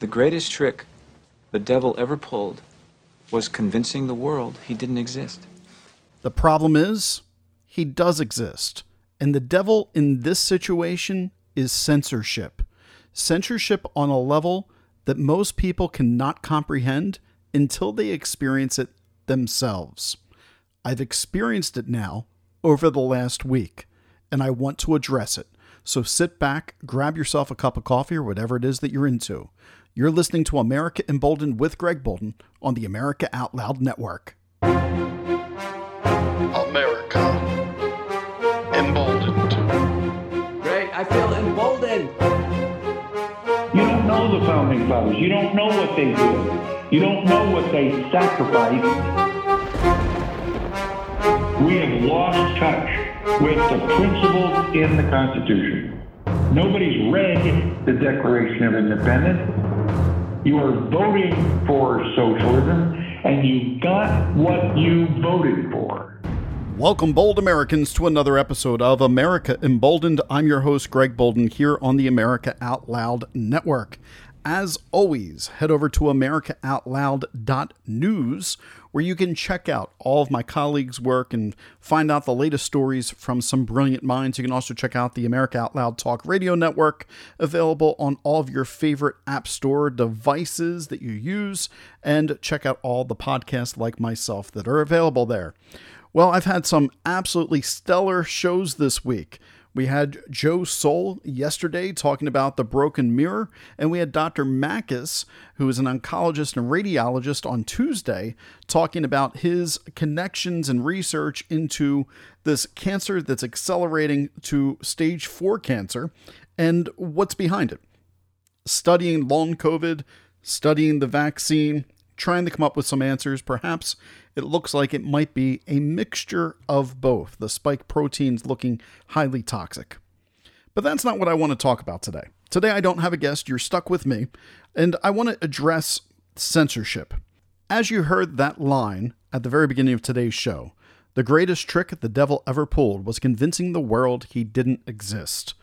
The greatest trick the devil ever pulled was convincing the world he didn't exist. The problem is, he does exist. And the devil in this situation is censorship. Censorship on a level that most people cannot comprehend until they experience it themselves. I've experienced it now over the last week, and I want to address it. So sit back, grab yourself a cup of coffee or whatever it is that you're into. You're listening to America Emboldened with Greg Boulden on the America Out Loud Network. America. Emboldened. Great, I feel emboldened. You don't know the founding fathers. You don't know what they did. You don't know what they sacrificed. We have lost touch with the principles in the Constitution. Nobody's read the Declaration of Independence. You are voting for socialism, and you got what you voted for. Welcome, bold Americans, to another episode of America Emboldened. I'm your host, Greg Boulden, here on the America Out Loud Network. As always, head over to AmericaOutloud.news, where you can check out all of my colleagues' work and find out the latest stories from some brilliant minds. You can also check out the America Out Loud Talk Radio Network, available on all of your favorite App Store devices that you use, and check out all the podcasts like myself that are available there. Well, I've had some absolutely stellar shows this week. We had Joe Soul yesterday talking about the broken mirror, and we had Dr. Makis, who is an oncologist and radiologist, on Tuesday talking about his connections and research into this cancer that's accelerating to stage four cancer and what's behind it. Studying long COVID, studying the vaccine, trying to come up with some answers. Perhaps it looks like it might be a mixture of both, the spike proteins looking highly toxic. But that's not what I want to talk about today. Today, I don't have a guest, you're stuck with me, and I want to address censorship. As you heard that line at the very beginning of today's show, the greatest trick the devil ever pulled was convincing the world he didn't exist.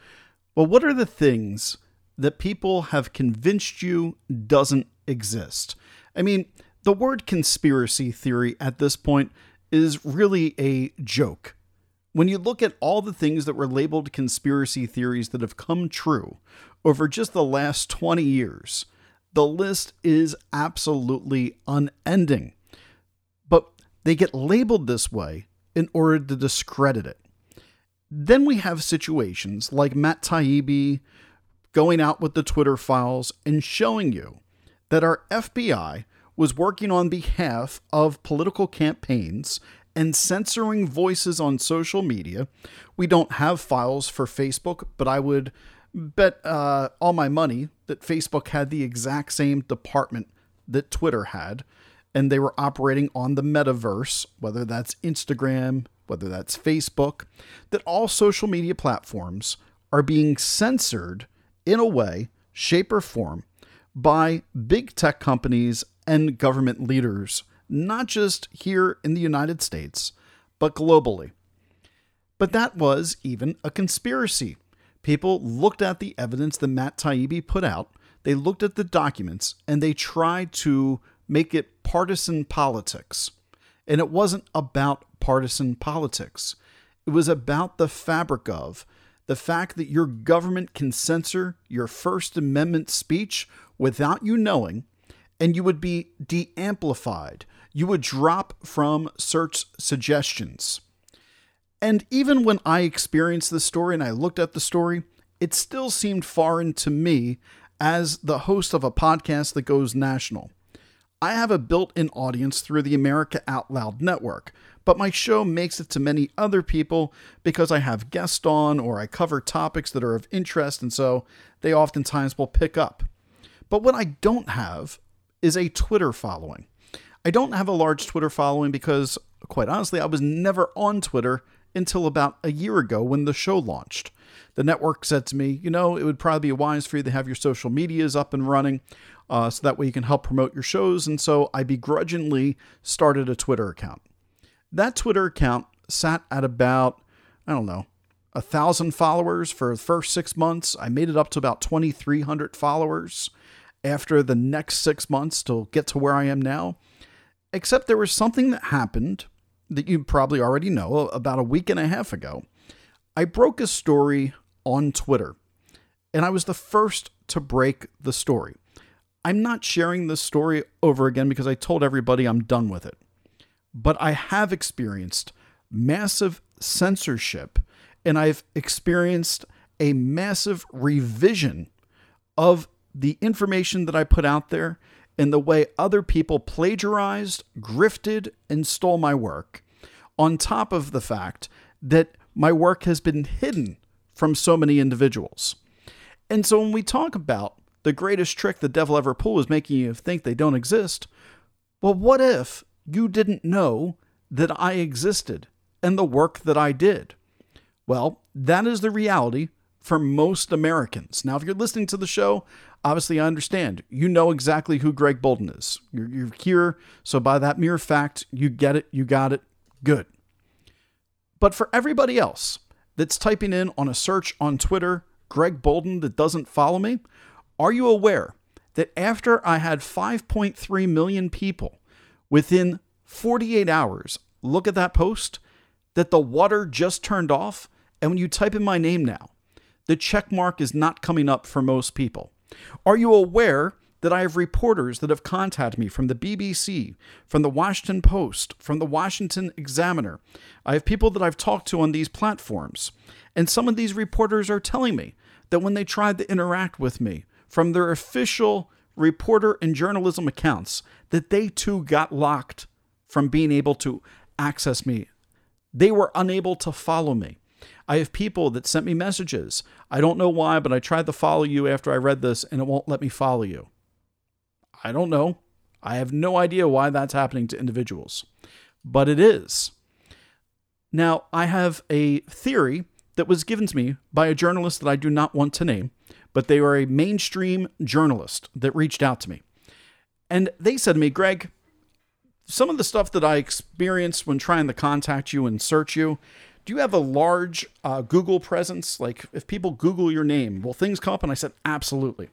Well, what are the things that people have convinced you doesn't exist? I mean, the word conspiracy theory at this point is really a joke. When you look at all the things that were labeled conspiracy theories that have come true over just the last 20 years, the list is absolutely unending. But they get labeled this way in order to discredit it. Then we have situations like Matt Taibbi going out with the Twitter files and showing you that our FBI was working on behalf of political campaigns and censoring voices on social media. We don't have files for Facebook, but I would bet uh, all my money that Facebook had the exact same department that Twitter had, and they were operating on the metaverse, whether that's Instagram, whether that's Facebook, that all social media platforms are being censored in a way, shape, or form by big tech companies and government leaders, not just here in the United States, but globally. But that was even a conspiracy. People looked at the evidence that Matt Taibbi put out, they looked at the documents, and they tried to make it partisan politics. And it wasn't about partisan politics. It was about the fabric of the fact that your government can censor your First Amendment speech without you knowing and you would be de amplified. You would drop from search suggestions. And even when I experienced the story and I looked at the story, it still seemed foreign to me as the host of a podcast that goes national. I have a built in audience through the America Out Loud network, but my show makes it to many other people because I have guests on or I cover topics that are of interest, and so they oftentimes will pick up. But what I don't have is a Twitter following. I don't have a large Twitter following because, quite honestly, I was never on Twitter until about a year ago when the show launched. The network said to me, you know, it would probably be wise for you to have your social medias up and running uh, so that way you can help promote your shows. And so I begrudgingly started a Twitter account. That Twitter account sat at about, I don't know, a thousand followers for the first six months. I made it up to about 2,300 followers. After the next six months to get to where I am now. Except there was something that happened that you probably already know about a week and a half ago. I broke a story on Twitter, and I was the first to break the story. I'm not sharing this story over again because I told everybody I'm done with it. But I have experienced massive censorship and I've experienced a massive revision of the information that I put out there and the way other people plagiarized, grifted, and stole my work, on top of the fact that my work has been hidden from so many individuals. And so when we talk about the greatest trick the devil ever pulled is making you think they don't exist, well, what if you didn't know that I existed and the work that I did? Well, that is the reality for most Americans. Now, if you're listening to the show, obviously I understand. You know exactly who Greg Boulden is. You're, you're here, so by that mere fact, you get it, you got it, good. But for everybody else that's typing in on a search on Twitter, Greg Boulden, that doesn't follow me, are you aware that after I had 5.3 million people within 48 hours look at that post, that the water just turned off? And when you type in my name now, the check mark is not coming up for most people. Are you aware that I have reporters that have contacted me from the BBC, from the Washington Post, from the Washington Examiner? I have people that I've talked to on these platforms. And some of these reporters are telling me that when they tried to interact with me from their official reporter and journalism accounts, that they too got locked from being able to access me. They were unable to follow me. I have people that sent me messages. I don't know why, but I tried to follow you after I read this and it won't let me follow you. I don't know. I have no idea why that's happening to individuals, but it is. Now, I have a theory that was given to me by a journalist that I do not want to name, but they were a mainstream journalist that reached out to me. And they said to me, Greg, some of the stuff that I experienced when trying to contact you and search you, do you have a large uh, Google presence? Like, if people Google your name, will things come up? And I said, absolutely.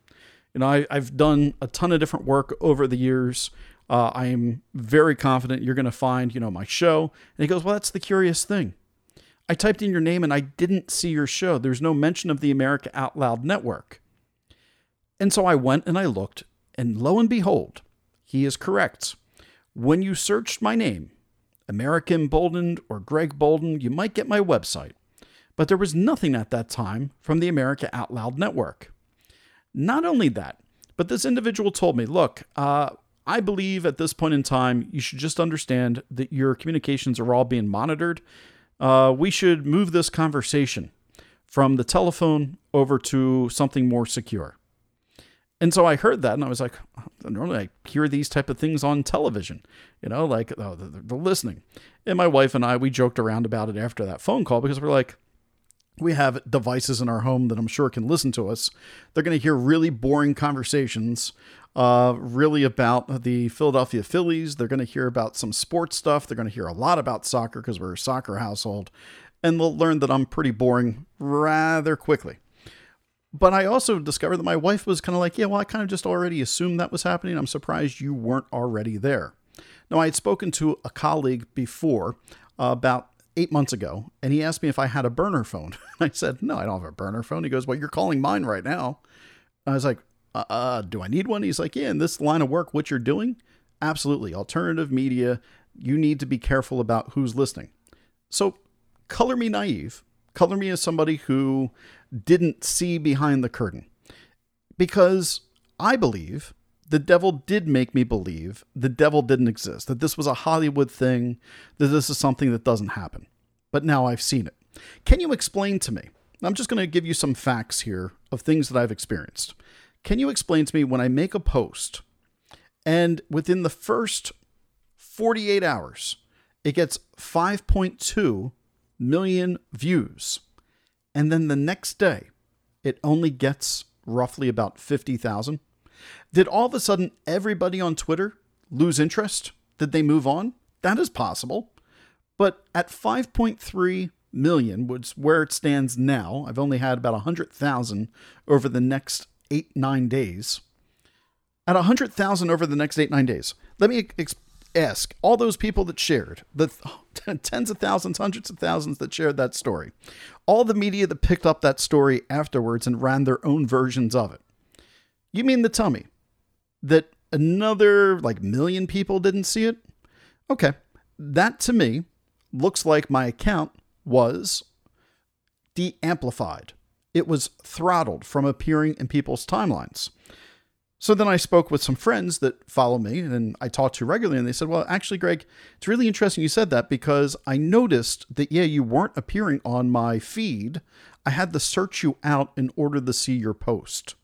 You know, I, have done a ton of different work over the years. Uh, I am very confident you're going to find, you know, my show. And he goes, well, that's the curious thing. I typed in your name and I didn't see your show. There's no mention of the America Out Loud network. And so I went and I looked, and lo and behold, he is correct. When you searched my name, American Bolden or Greg Boulden, you might get my website. But there was nothing at that time from the America Out Loud network. Not only that, but this individual told me, look, uh, I believe at this point in time, you should just understand that your communications are all being monitored. Uh, we should move this conversation from the telephone over to something more secure. And so I heard that and I was like, normally I hear these type of things on television, you know, like oh, they're listening. And my wife and I, we joked around about it after that phone call because we're like, we have devices in our home that I'm sure can listen to us. They're going to hear really boring conversations, uh, really about the Philadelphia Phillies. They're going to hear about some sports stuff. They're going to hear a lot about soccer because we're a soccer household. And they'll learn that I'm pretty boring rather quickly. But I also discovered that my wife was kind of like, yeah, well, I kind of just already assumed that was happening. I'm surprised you weren't already there. Now, I had spoken to a colleague before uh, about eight months ago, and he asked me if I had a burner phone. I said, no, I don't have a burner phone. He goes, well, you're calling mine right now. I was like, uh, uh, do I need one? He's like, yeah, in this line of work, what you're doing, absolutely. Alternative media, you need to be careful about who's listening. So, color me naive, color me as somebody who didn't see behind the curtain. Because I believe the devil did make me believe the devil didn't exist, that this was a Hollywood thing, that this is something that doesn't happen. But now I've seen it. Can you explain to me? I'm just going to give you some facts here of things that I've experienced. Can you explain to me when I make a post and within the first 48 hours, it gets 5.2 million views. And then the next day, it only gets roughly about 50,000. Did all of a sudden everybody on Twitter lose interest? Did they move on? That is possible. But at 5.3 million, which is where it stands now, I've only had about 100,000 over the next eight, nine days. at 100,000 over the next eight, nine days. Let me ex- ask all those people that shared, the th- tens of thousands, hundreds of thousands that shared that story, all the media that picked up that story afterwards and ran their own versions of it. You mean tell me that another like million people didn't see it? Okay. That to me looks like my account was de amplified. It was throttled from appearing in people's timelines. So then I spoke with some friends that follow me and I talk to regularly, and they said, Well, actually, Greg, it's really interesting you said that because I noticed that, yeah, you weren't appearing on my feed. I had to search you out in order to see your post.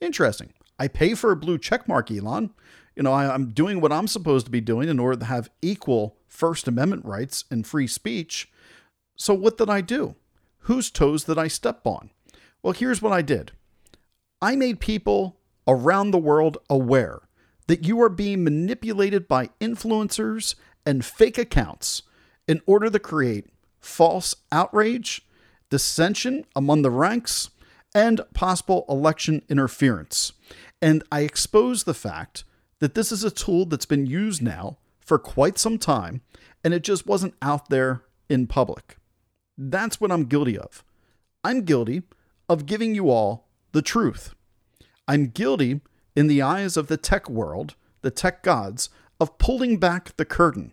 Interesting. I pay for a blue check mark, Elon. You know, I, am doing what I'm supposed to be doing in order to have equal First Amendment rights and free speech. So what did I do? Whose toes did I step on? Well, here's what I did I made people around the world aware that you are being manipulated by influencers and fake accounts in order to create false outrage, dissension among the ranks, and possible election interference. And I expose the fact that this is a tool that's been used now for quite some time and it just wasn't out there in public. That's what I'm guilty of. I'm guilty of giving you all the truth. I'm guilty in the eyes of the tech world, the tech gods, of pulling back the curtain.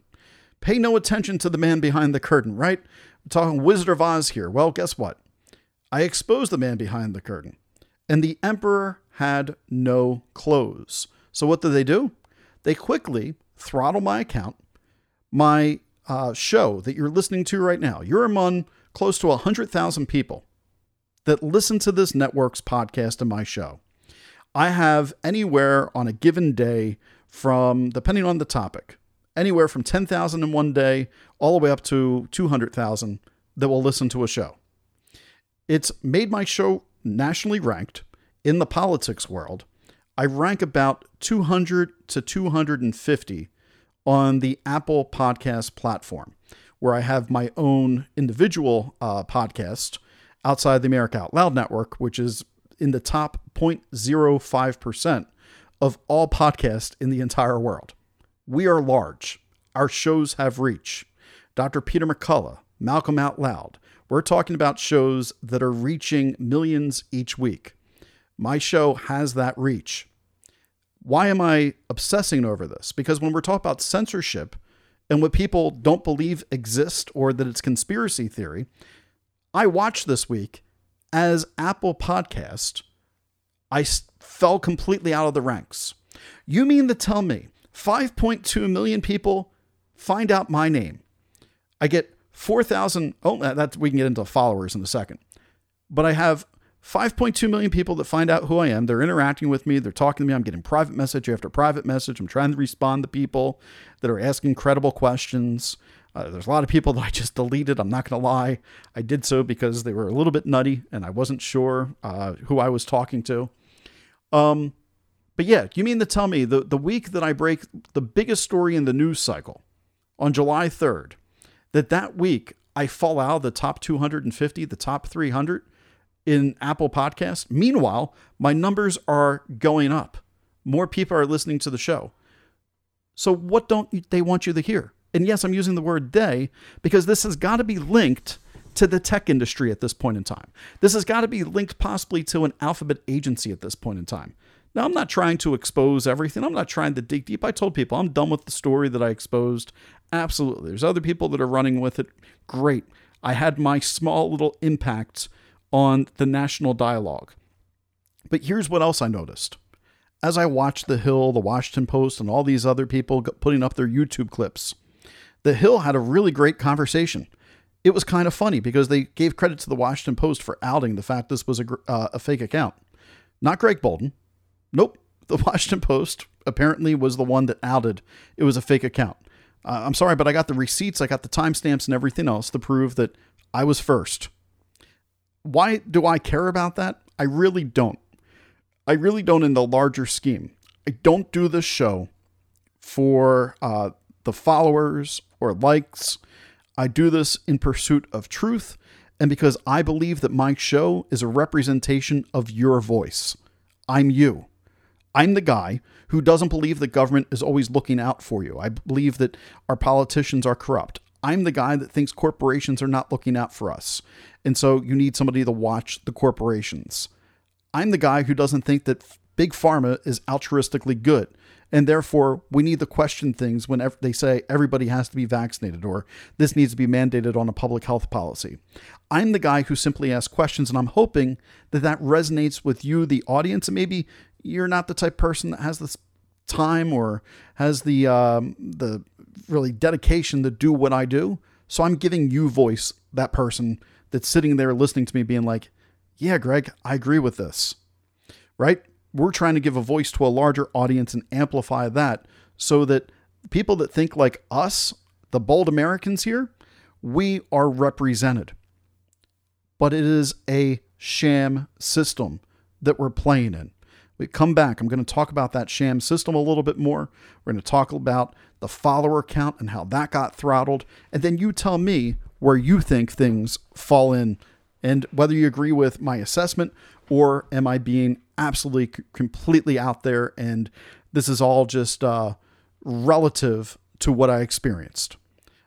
Pay no attention to the man behind the curtain, right? I'm talking Wizard of Oz here. Well, guess what? I exposed the man behind the curtain, and the emperor had no clothes. So what did they do? They quickly throttle my account, my uh, show that you're listening to right now. You're among close to 100,000 people that listen to this network's podcast and my show. I have anywhere on a given day from, depending on the topic, anywhere from 10,000 in one day all the way up to 200,000 that will listen to a show. It's made my show nationally ranked in the politics world. I rank about 200 to 250 on the Apple Podcast platform, where I have my own individual uh, podcast outside the America Out Loud network, which is in the top 0.05% of all podcasts in the entire world. We are large. Our shows have reach. Dr. Peter McCullough, Malcolm Out Loud. We're talking about shows that are reaching millions each week. My show has that reach. Why am I obsessing over this? Because when we're talking about censorship and what people don't believe exists or that it's conspiracy theory, I watched this week as Apple Podcast, I fell completely out of the ranks. You mean to tell me 5.2 million people find out my name? I get 4,000. Oh, that we can get into followers in a second. But I have 5.2 million people that find out who I am. They're interacting with me. They're talking to me. I'm getting private message after private message. I'm trying to respond to people that are asking credible questions. Uh, there's a lot of people that I just deleted. I'm not going to lie. I did so because they were a little bit nutty and I wasn't sure uh, who I was talking to. Um, but yeah, you mean to tell me the, the week that I break the biggest story in the news cycle on July 3rd, that that week I fall out of the top 250, the top 300 in Apple Podcasts? Meanwhile, my numbers are going up. More people are listening to the show. So what don't they want you to hear? And yes, I'm using the word they because this has got to be linked to the tech industry at this point in time. This has got to be linked possibly to an alphabet agency at this point in time. Now, I'm not trying to expose everything. I'm not trying to dig deep. I told people I'm done with the story that I exposed. Absolutely. There's other people that are running with it. Great. I had my small little impact on the national dialogue. But here's what else I noticed. As I watched The Hill, The Washington Post, and all these other people putting up their YouTube clips, the Hill had a really great conversation. It was kind of funny because they gave credit to the Washington Post for outing the fact this was a, uh, a fake account. Not Greg Boulden. Nope. The Washington Post apparently was the one that outed it was a fake account. Uh, I'm sorry, but I got the receipts, I got the timestamps, and everything else to prove that I was first. Why do I care about that? I really don't. I really don't in the larger scheme. I don't do this show for uh, the followers or likes. I do this in pursuit of truth and because I believe that my show is a representation of your voice. I'm you. I'm the guy who doesn't believe the government is always looking out for you. I believe that our politicians are corrupt. I'm the guy that thinks corporations are not looking out for us. And so you need somebody to watch the corporations. I'm the guy who doesn't think that big pharma is altruistically good. And therefore, we need to question things whenever they say everybody has to be vaccinated or this needs to be mandated on a public health policy. I'm the guy who simply asks questions, and I'm hoping that that resonates with you, the audience. And maybe you're not the type person that has this time or has the um, the really dedication to do what I do. So I'm giving you voice, that person that's sitting there listening to me, being like, "Yeah, Greg, I agree with this." Right? We're trying to give a voice to a larger audience and amplify that so that people that think like us, the bold Americans here, we are represented. But it is a sham system that we're playing in. We come back. I'm going to talk about that sham system a little bit more. We're going to talk about the follower count and how that got throttled. And then you tell me where you think things fall in and whether you agree with my assessment or am I being absolutely completely out there and this is all just uh, relative to what I experienced.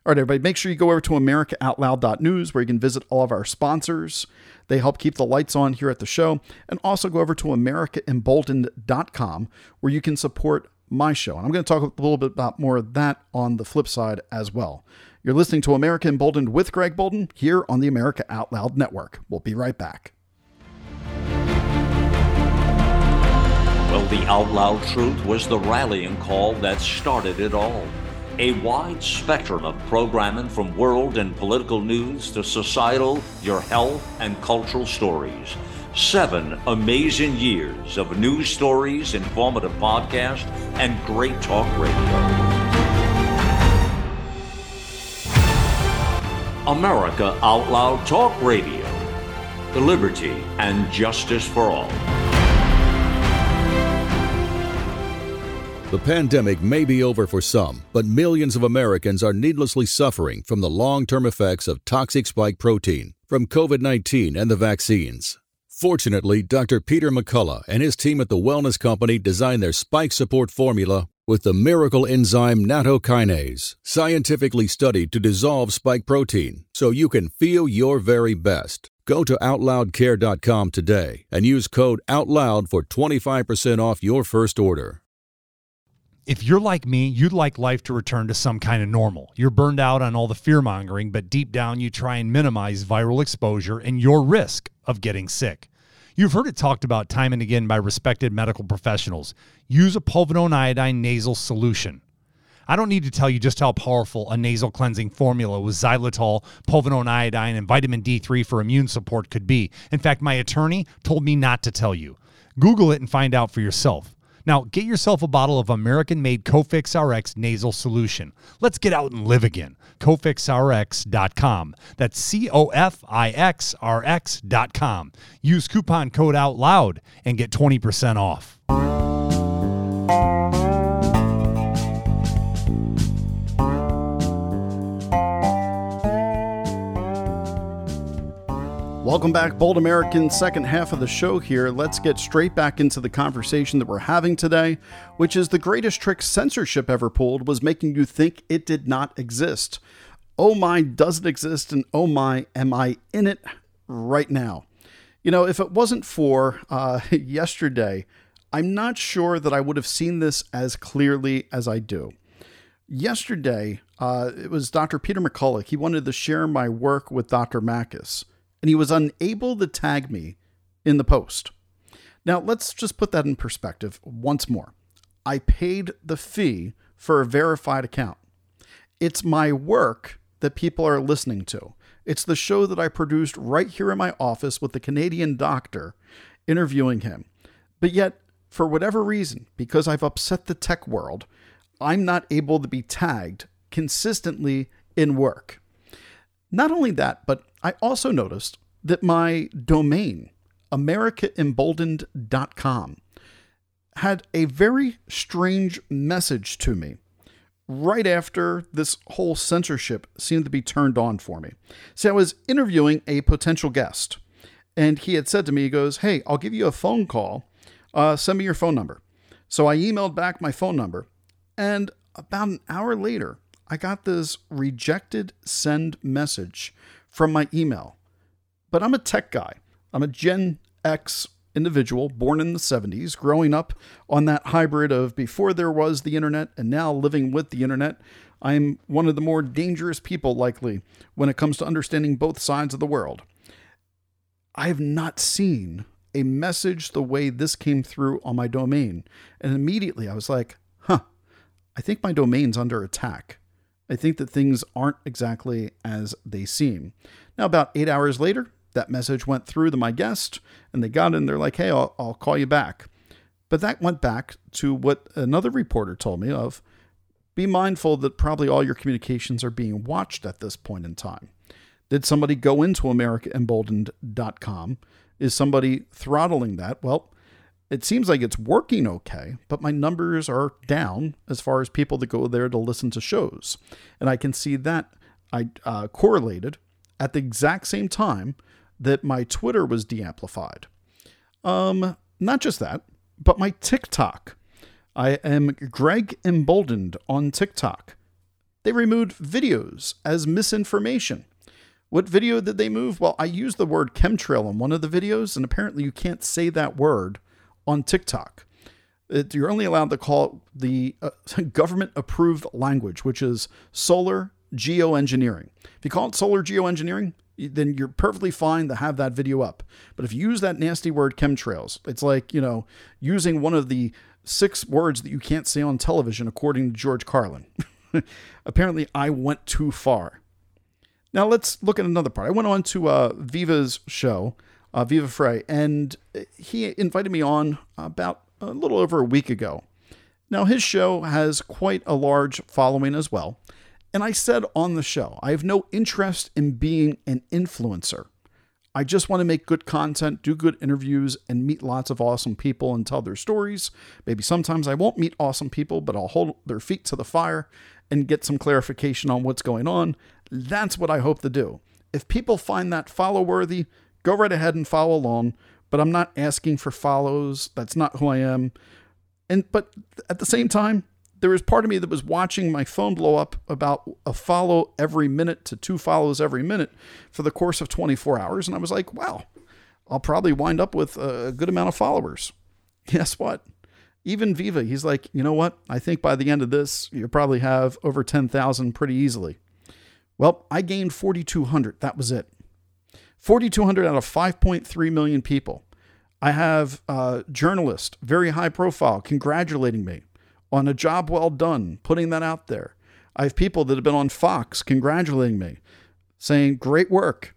All right, everybody, make sure you go over to AmericaOutloud.news where you can visit all of our sponsors. They help keep the lights on here at the show. And also go over to AmericaEmboldened.com where you can support my show. And I'm going to talk a little bit about more of that on the flip side as well. You're listening to America Emboldened with Greg Boulden here on the America Out Loud Network. We'll be right back. Well, the out loud truth was the rallying call that started it all. A wide spectrum of programming from world and political news to societal, your health, and cultural stories. Seven amazing years of news stories, informative podcast, and great talk radio. America Out Loud Talk Radio. The liberty and justice for all. The pandemic may be over for some, but millions of Americans are needlessly suffering from the long term effects of toxic spike protein from COVID 19 and the vaccines. Fortunately, Dr. Peter McCullough and his team at the Wellness Company designed their spike support formula with the miracle enzyme nattokinase, scientifically studied to dissolve spike protein so you can feel your very best. Go to OutLoudCare.com today and use code OUTLOUD for 25% off your first order if you're like me, you'd like life to return to some kind of normal. You're burned out on all the fear mongering, but deep down you try and minimize viral exposure and your risk of getting sick. You've heard it talked about time and again by respected medical professionals. Use a povidone iodine nasal solution. I don't need to tell you just how powerful a nasal cleansing formula with xylitol, povidone iodine, and vitamin D3 for immune support could be. In fact, my attorney told me not to tell you. Google it and find out for yourself. Now, get yourself a bottle of American made Cofix RX nasal solution. Let's get out and live again. CofixRx.com. That's C O F I X R X.com. Use coupon code OUT LOUD and get 20% off. Welcome back, Bold American. Second half of the show here. Let's get straight back into the conversation that we're having today, which is the greatest trick censorship ever pulled was making you think it did not exist. Oh my, does it exist? And oh my, am I in it right now? You know, if it wasn't for uh, yesterday, I'm not sure that I would have seen this as clearly as I do. Yesterday, uh, it was Dr. Peter McCullough. He wanted to share my work with Dr. Makis and he was unable to tag me in the post. Now, let's just put that in perspective once more. I paid the fee for a verified account. It's my work that people are listening to. It's the show that I produced right here in my office with the Canadian doctor interviewing him. But yet, for whatever reason, because I've upset the tech world, I'm not able to be tagged consistently in work. Not only that, but I also noticed that my domain, AmericaEmboldened.com, had a very strange message to me right after this whole censorship seemed to be turned on for me. See, I was interviewing a potential guest, and he had said to me, he goes, Hey, I'll give you a phone call. Uh, send me your phone number. So I emailed back my phone number, and about an hour later, I got this rejected send message from my email. But I'm a tech guy. I'm a Gen X individual born in the 70s, growing up on that hybrid of before there was the internet and now living with the internet. I'm one of the more dangerous people, likely, when it comes to understanding both sides of the world. I have not seen a message the way this came through on my domain. And immediately I was like, huh, I think my domain's under attack. I think that things aren't exactly as they seem. Now, about eight hours later, that message went through to my guest and they got in. They're like, hey, I'll, I'll call you back. But that went back to what another reporter told me of be mindful that probably all your communications are being watched at this point in time. Did somebody go into AmericaEmboldened.com? Is somebody throttling that? Well, it seems like it's working okay, but my numbers are down as far as people that go there to listen to shows. And I can see that I uh, correlated at the exact same time that my Twitter was de-amplified. Um, not just that, but my TikTok. I am Greg Emboldened on TikTok. They removed videos as misinformation. What video did they move? Well, I used the word chemtrail in one of the videos, and apparently you can't say that word on TikTok. It, you're only allowed to call it the uh, government approved language, which is solar geoengineering. If you call it solar geoengineering, then you're perfectly fine to have that video up. But if you use that nasty word chemtrails, it's like, you know, using one of the six words that you can't say on television, according to George Carlin. Apparently, I went too far. Now, let's look at another part. I went on to uh, Viva's show, uh, Viva Frei, and he invited me on about a little over a week ago. Now, his show has quite a large following as well. And I said on the show, I have no interest in being an influencer. I just want to make good content, do good interviews, and meet lots of awesome people and tell their stories. Maybe sometimes I won't meet awesome people, but I'll hold their feet to the fire and get some clarification on what's going on. That's what I hope to do. If people find that follow worthy, go right ahead and follow along, but I'm not asking for follows. That's not who I am. And but at the same time, there was part of me that was watching my phone blow up about a follow every minute to two follows every minute for the course of 24 hours. And I was like, wow, I'll probably wind up with a good amount of followers. Guess what? Even Viva, he's like, you know what? I think by the end of this, you'll probably have over 10,000 pretty easily. Well, I gained 4,200. That was it. 4,200 out of 5.3 million people. I have a journalist, very high profile, congratulating me on a job well done, putting that out there. I have people that have been on Fox congratulating me, saying, great work.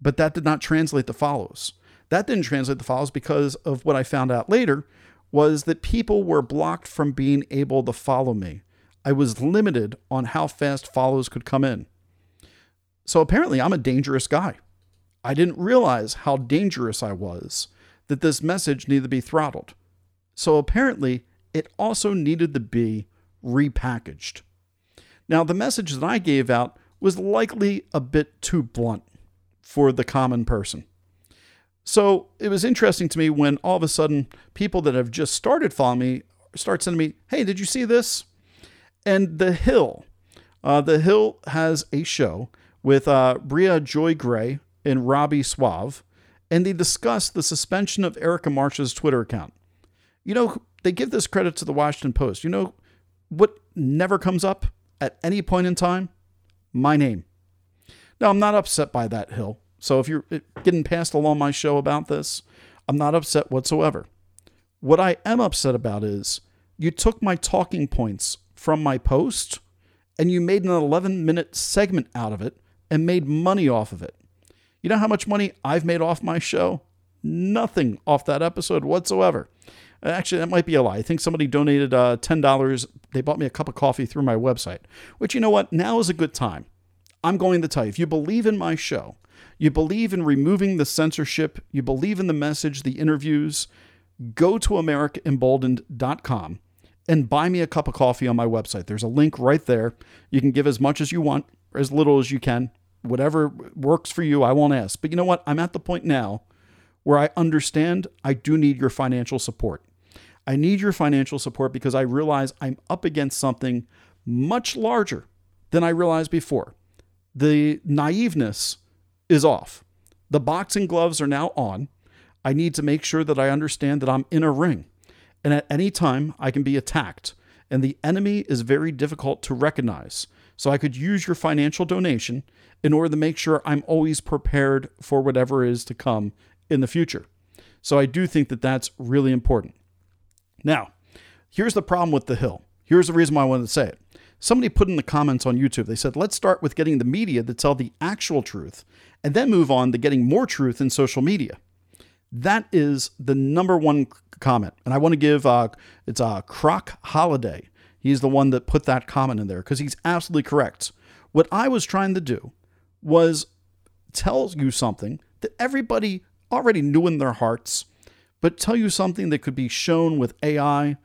But that did not translate the follows. That didn't translate the follows because of what I found out later was that people were blocked from being able to follow me. I was limited on how fast follows could come in. So apparently, I'm a dangerous guy. I didn't realize how dangerous I was, that this message needed to be throttled. So apparently, it also needed to be repackaged. Now, the message that I gave out was likely a bit too blunt for the common person. So it was interesting to me when all of a sudden people that have just started following me start sending me, hey, did you see this? And The Hill, uh, The Hill has a show with uh, Bria Joy Gray and Robby Soave, and they discuss the suspension of Erica Marsh's Twitter account. You know, they give this credit to the Washington Post. You know what never comes up at any point in time? My name. Now, I'm not upset by that, Hill. So if you're getting passed along my show about this, I'm not upset whatsoever. What I am upset about is you took my talking points from my post and you made an 11 minute segment out of it and made money off of it. You know how much money I've made off my show? Nothing off that episode whatsoever. Actually, that might be a lie. I think somebody donated uh, $10. They bought me a cup of coffee through my website, which, you know what? Now is a good time. I'm going to tell you if you believe in my show, you believe in removing the censorship, you believe in the message, the interviews, go to AmericaEmboldened.com and buy me a cup of coffee on my website. There's a link right there. You can give as much as you want, or as little as you can. Whatever works for you, I won't ask. But you know what? I'm at the point now where I understand I do need your financial support. I need your financial support because I realize I'm up against something much larger than I realized before. The naiveness is off. The boxing gloves are now on. I need to make sure that I understand that I'm in a ring. And at any time, I can be attacked. And the enemy is very difficult to recognize. So I could use your financial donation in order to make sure I'm always prepared for whatever is to come in the future. So I do think that that's really important. Now, here's the problem with the Hill. Here's the reason why I wanted to say it. Somebody put in the comments on YouTube, they said, let's start with getting the media to tell the actual truth and then move on to getting more truth in social media. That is the number one comment. And I want to give, uh, it's uh, Croc Holiday. He's the one that put that comment in there because he's absolutely correct. What I was trying to do was tell you something that everybody already knew in their hearts, but tell you something that could be shown with AI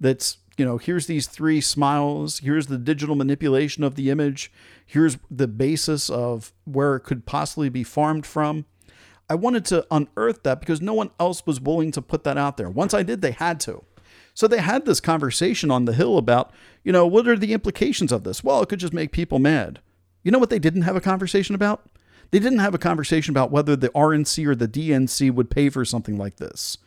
that's you know, here's these three smiles, here's the digital manipulation of the image, here's the basis of where it could possibly be farmed from. I wanted to unearth that because no one else was willing to put that out there. Once I did, they had to. So they had this conversation on the Hill about, you know, what are the implications of this? Well, it could just make people mad. You know what they didn't have a conversation about? They didn't have a conversation about whether the RNC or the DNC would pay for something like this.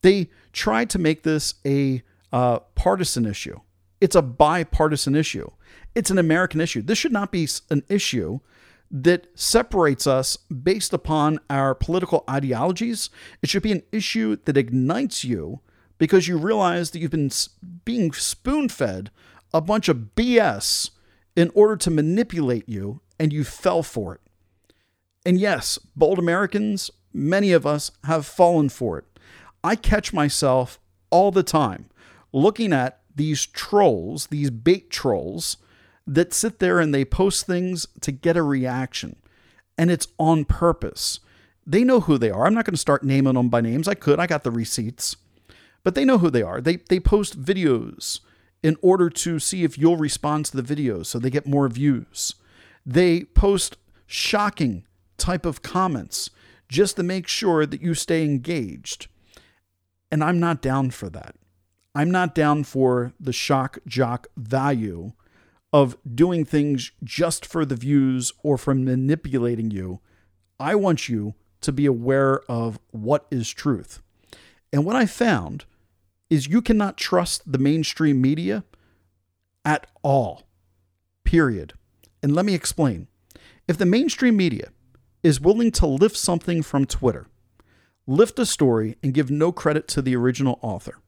They tried to make this a uh, partisan issue. It's a bipartisan issue. It's an American issue. This should not be an issue that separates us based upon our political ideologies. It should be an issue that ignites you because you realize that you've been being spoon fed a bunch of BS in order to manipulate you and you fell for it. And yes, bold Americans, many of us have fallen for it. I catch myself all the time looking at these trolls, these bait trolls that sit there and they post things to get a reaction. And it's on purpose. They know who they are. I'm not going to start naming them by names. I could, I got the receipts. But they know who they are. They, they post videos in order to see if you'll respond to the videos so they get more views. They post shocking type of comments just to make sure that you stay engaged. And I'm not down for that. I'm not down for the shock jock value of doing things just for the views or for manipulating you. I want you to be aware of what is truth. And what I found is you cannot trust the mainstream media at all. Period. And let me explain. If the mainstream media is willing to lift something from Twitter, lift a story, and give no credit to the original author,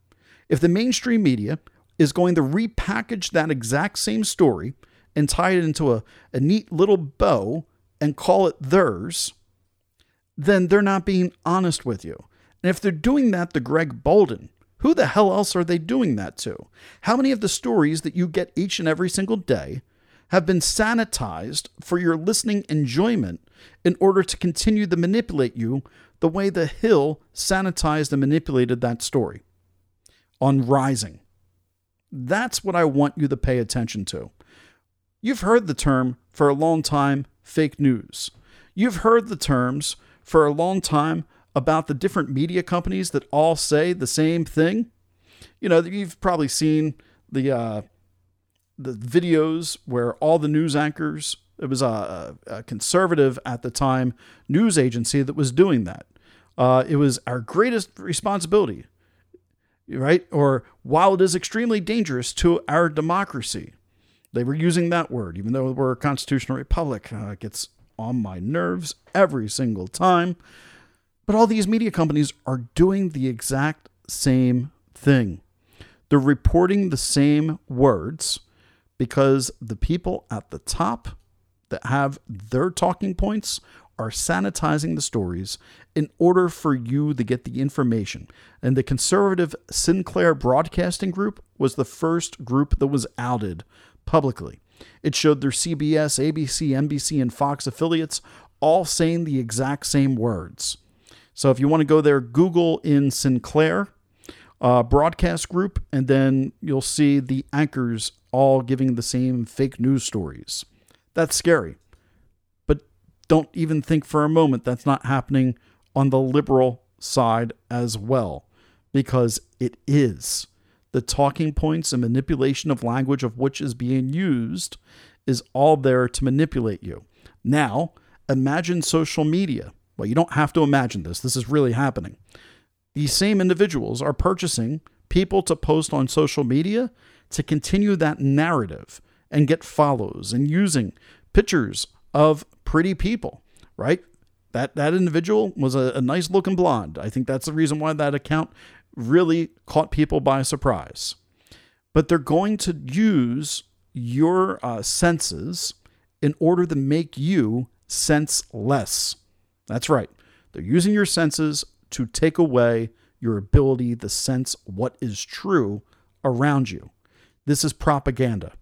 if the mainstream media is going to repackage that exact same story and tie it into a, a neat little bow and call it theirs, then they're not being honest with you. And if they're doing that to Greg Boulden, who the hell else are they doing that to? How many of the stories that you get each and every single day have been sanitized for your listening enjoyment in order to continue to manipulate you the way the Hill sanitized and manipulated that story on Rising? That's what I want you to pay attention to. You've heard the term for a long time fake news. You've heard the terms for a long time about the different media companies that all say the same thing. You know, you've probably seen the uh, the videos where all the news anchors. It was a, a conservative at the time news agency that was doing that. Uh, it was our greatest responsibility right? Or while it is extremely dangerous to our democracy. They were using that word, even though we're a constitutional republic. Uh, it gets on my nerves every single time. But all these media companies are doing the exact same thing. They're reporting the same words because the people at the top that have their talking points are sanitizing the stories in order for you to get the information. And the conservative Sinclair Broadcasting Group was the first group that was outed publicly. It showed their CBS, ABC, NBC, and Fox affiliates all saying the exact same words. So if you want to go there, Google in Sinclair uh, Broadcast Group, and then you'll see the anchors all giving the same fake news stories. That's scary But don't even think for a moment that's not happening on the liberal side as well. Because It is. The talking points and manipulation of language of which is being used is all there to manipulate you. Now, imagine social media. Well, you don't have to imagine this, this is really happening. These same individuals are purchasing people to post on social media to continue that narrative and get follows and using pictures of pretty people, right? That that individual was a, a nice looking blonde. I think that's the reason why that account really caught people by surprise. But they're going to use your uh, senses in order to make you sense less. That's right. They're using your senses to take away your ability to sense what is true around you. This is propaganda.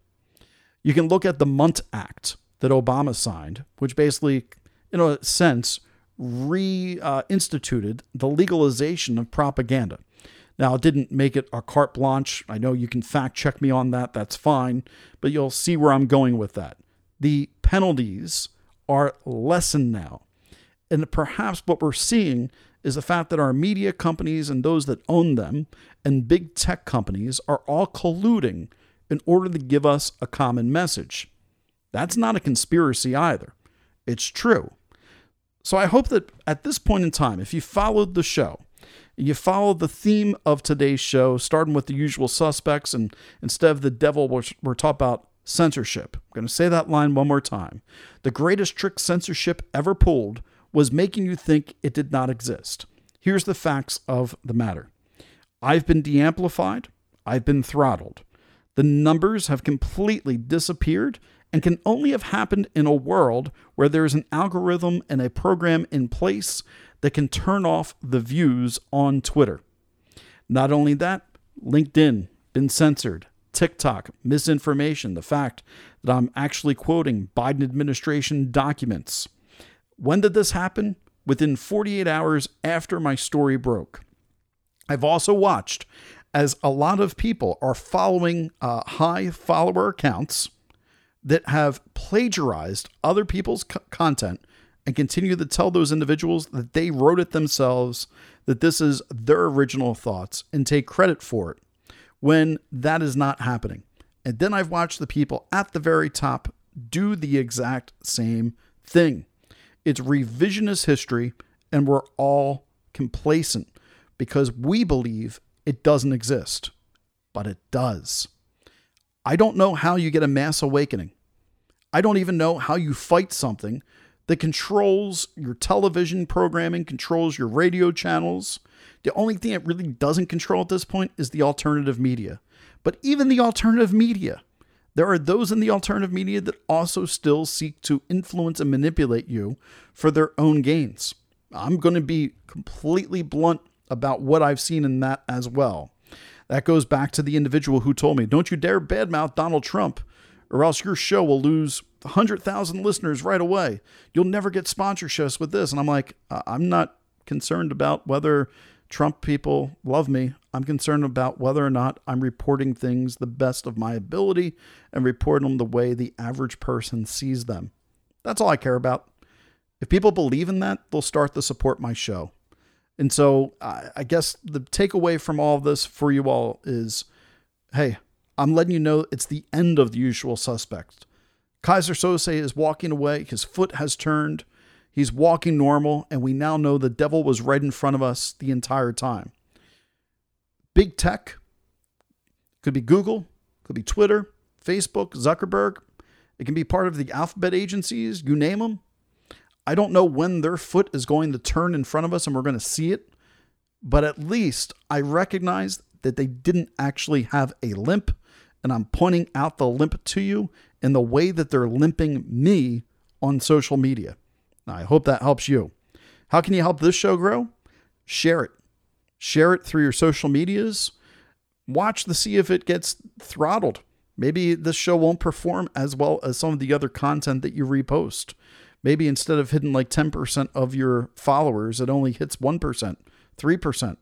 You can look at the Mundt Act that Obama signed, which basically, in a sense, reinstituted uh, the legalization of propaganda. Now, it didn't make it a carte blanche. I know you can fact check me on that. That's fine. But you'll see where I'm going with that. The penalties are lessened now. And perhaps what we're seeing is the fact that our media companies and those that own them and big tech companies are all colluding in order to give us a common message. That's not a conspiracy either. It's true. So I hope that at this point in time, if you followed the show, you follow the theme of today's show, starting with the usual suspects, and instead of the devil, we're, we're talking about censorship. I'm going to say that line one more time. The greatest trick censorship ever pulled was making you think it did not exist. Here's the facts of the matter I've been deamplified, I've been throttled. The numbers have completely disappeared and can only have happened in a world where there is an algorithm and a program in place that can turn off the views on Twitter. Not only that, LinkedIn been censored, TikTok misinformation, the fact that I'm actually quoting Biden administration documents. When did this happen? Within 48 hours after my story broke. I've also watched as a lot of people are following uh, high follower accounts that have plagiarized other people's co- content and continue to tell those individuals that they wrote it themselves, that this is their original thoughts, and take credit for it when that is not happening. And then I've watched the people at the very top do the exact same thing. It's revisionist history, and we're all complacent because we believe it doesn't exist, but it does. I don't know how you get a mass awakening. I don't even know how you fight something that controls your television programming, controls your radio channels. The only thing it really doesn't control at this point is the alternative media. But even the alternative media, there are those in the alternative media that also still seek to influence and manipulate you for their own gains. I'm going to be completely blunt about what I've seen in that as well. That goes back to the individual who told me, Don't you dare badmouth Donald Trump or else your show will lose 100,000 listeners right away. You'll never get sponsorships with this. And I'm like, I'm not concerned about whether Trump people love me. I'm concerned about whether or not I'm reporting things the best of my ability and reporting them the way the average person sees them. That's all I care about. If people believe in that, they'll start to support my show. And so I guess the takeaway from all this for you all is hey, I'm letting you know it's the end of the usual suspects. Keyser Söze is walking away. His foot has turned. He's walking normal, and we now know the devil was right in front of us the entire time. Big tech could be Google, could be Twitter, Facebook, Zuckerberg. It can be part of the alphabet agencies, you name them. I don't know when their foot is going to turn in front of us and we're going to see it, but at least I recognize that they didn't actually have a limp and I'm pointing out the limp to you in the way that they're limping me on social media. I hope that helps you. How can you help this show grow? Share it. Share it through your social medias. Watch to see if it gets throttled. Maybe this show won't perform as well as some of the other content that you repost. Maybe instead of hitting like 10% of your followers, it only hits 1%, 3%.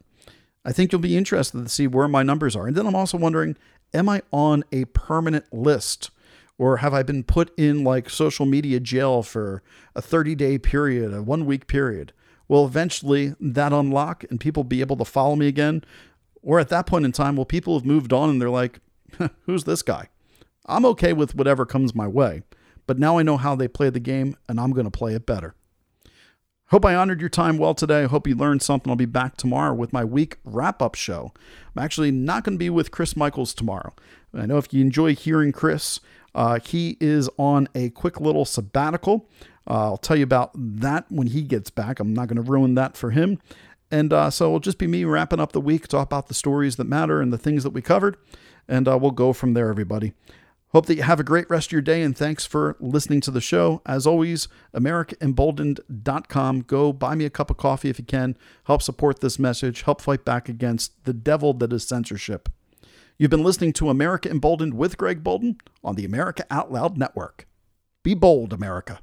I think you'll be interested to see where my numbers are. And then I'm also wondering am I on a permanent list? Or have I been put in like social media jail for a 30 day period, a one week period? Will eventually that unlock and people be able to follow me again? Or at that point in time, well, people have moved on and they're like, who's this guy? I'm okay with whatever comes my way, but now I know how they play the game and I'm going to play it better. Hope I honored your time well today. I hope you learned something. I'll be back tomorrow with my week wrap up show. I'm actually not going to be with Chris Michaels tomorrow. I know if you enjoy hearing Chris, uh, he is on a quick little sabbatical. Uh, I'll tell you about that when he gets back. I'm not going to ruin that for him. And uh, so it'll just be me wrapping up the week, talk about the stories that matter and the things that we covered. And uh, we'll go from there, everybody. Hope that you have a great rest of your day and thanks for listening to the show. As always, AmericaEmboldened.com. Go buy me a cup of coffee if you can. Help support this message. Help fight back against the devil that is censorship. You've been listening to America Emboldened with Greg Boulden on the America Out Loud Network. Be bold, America.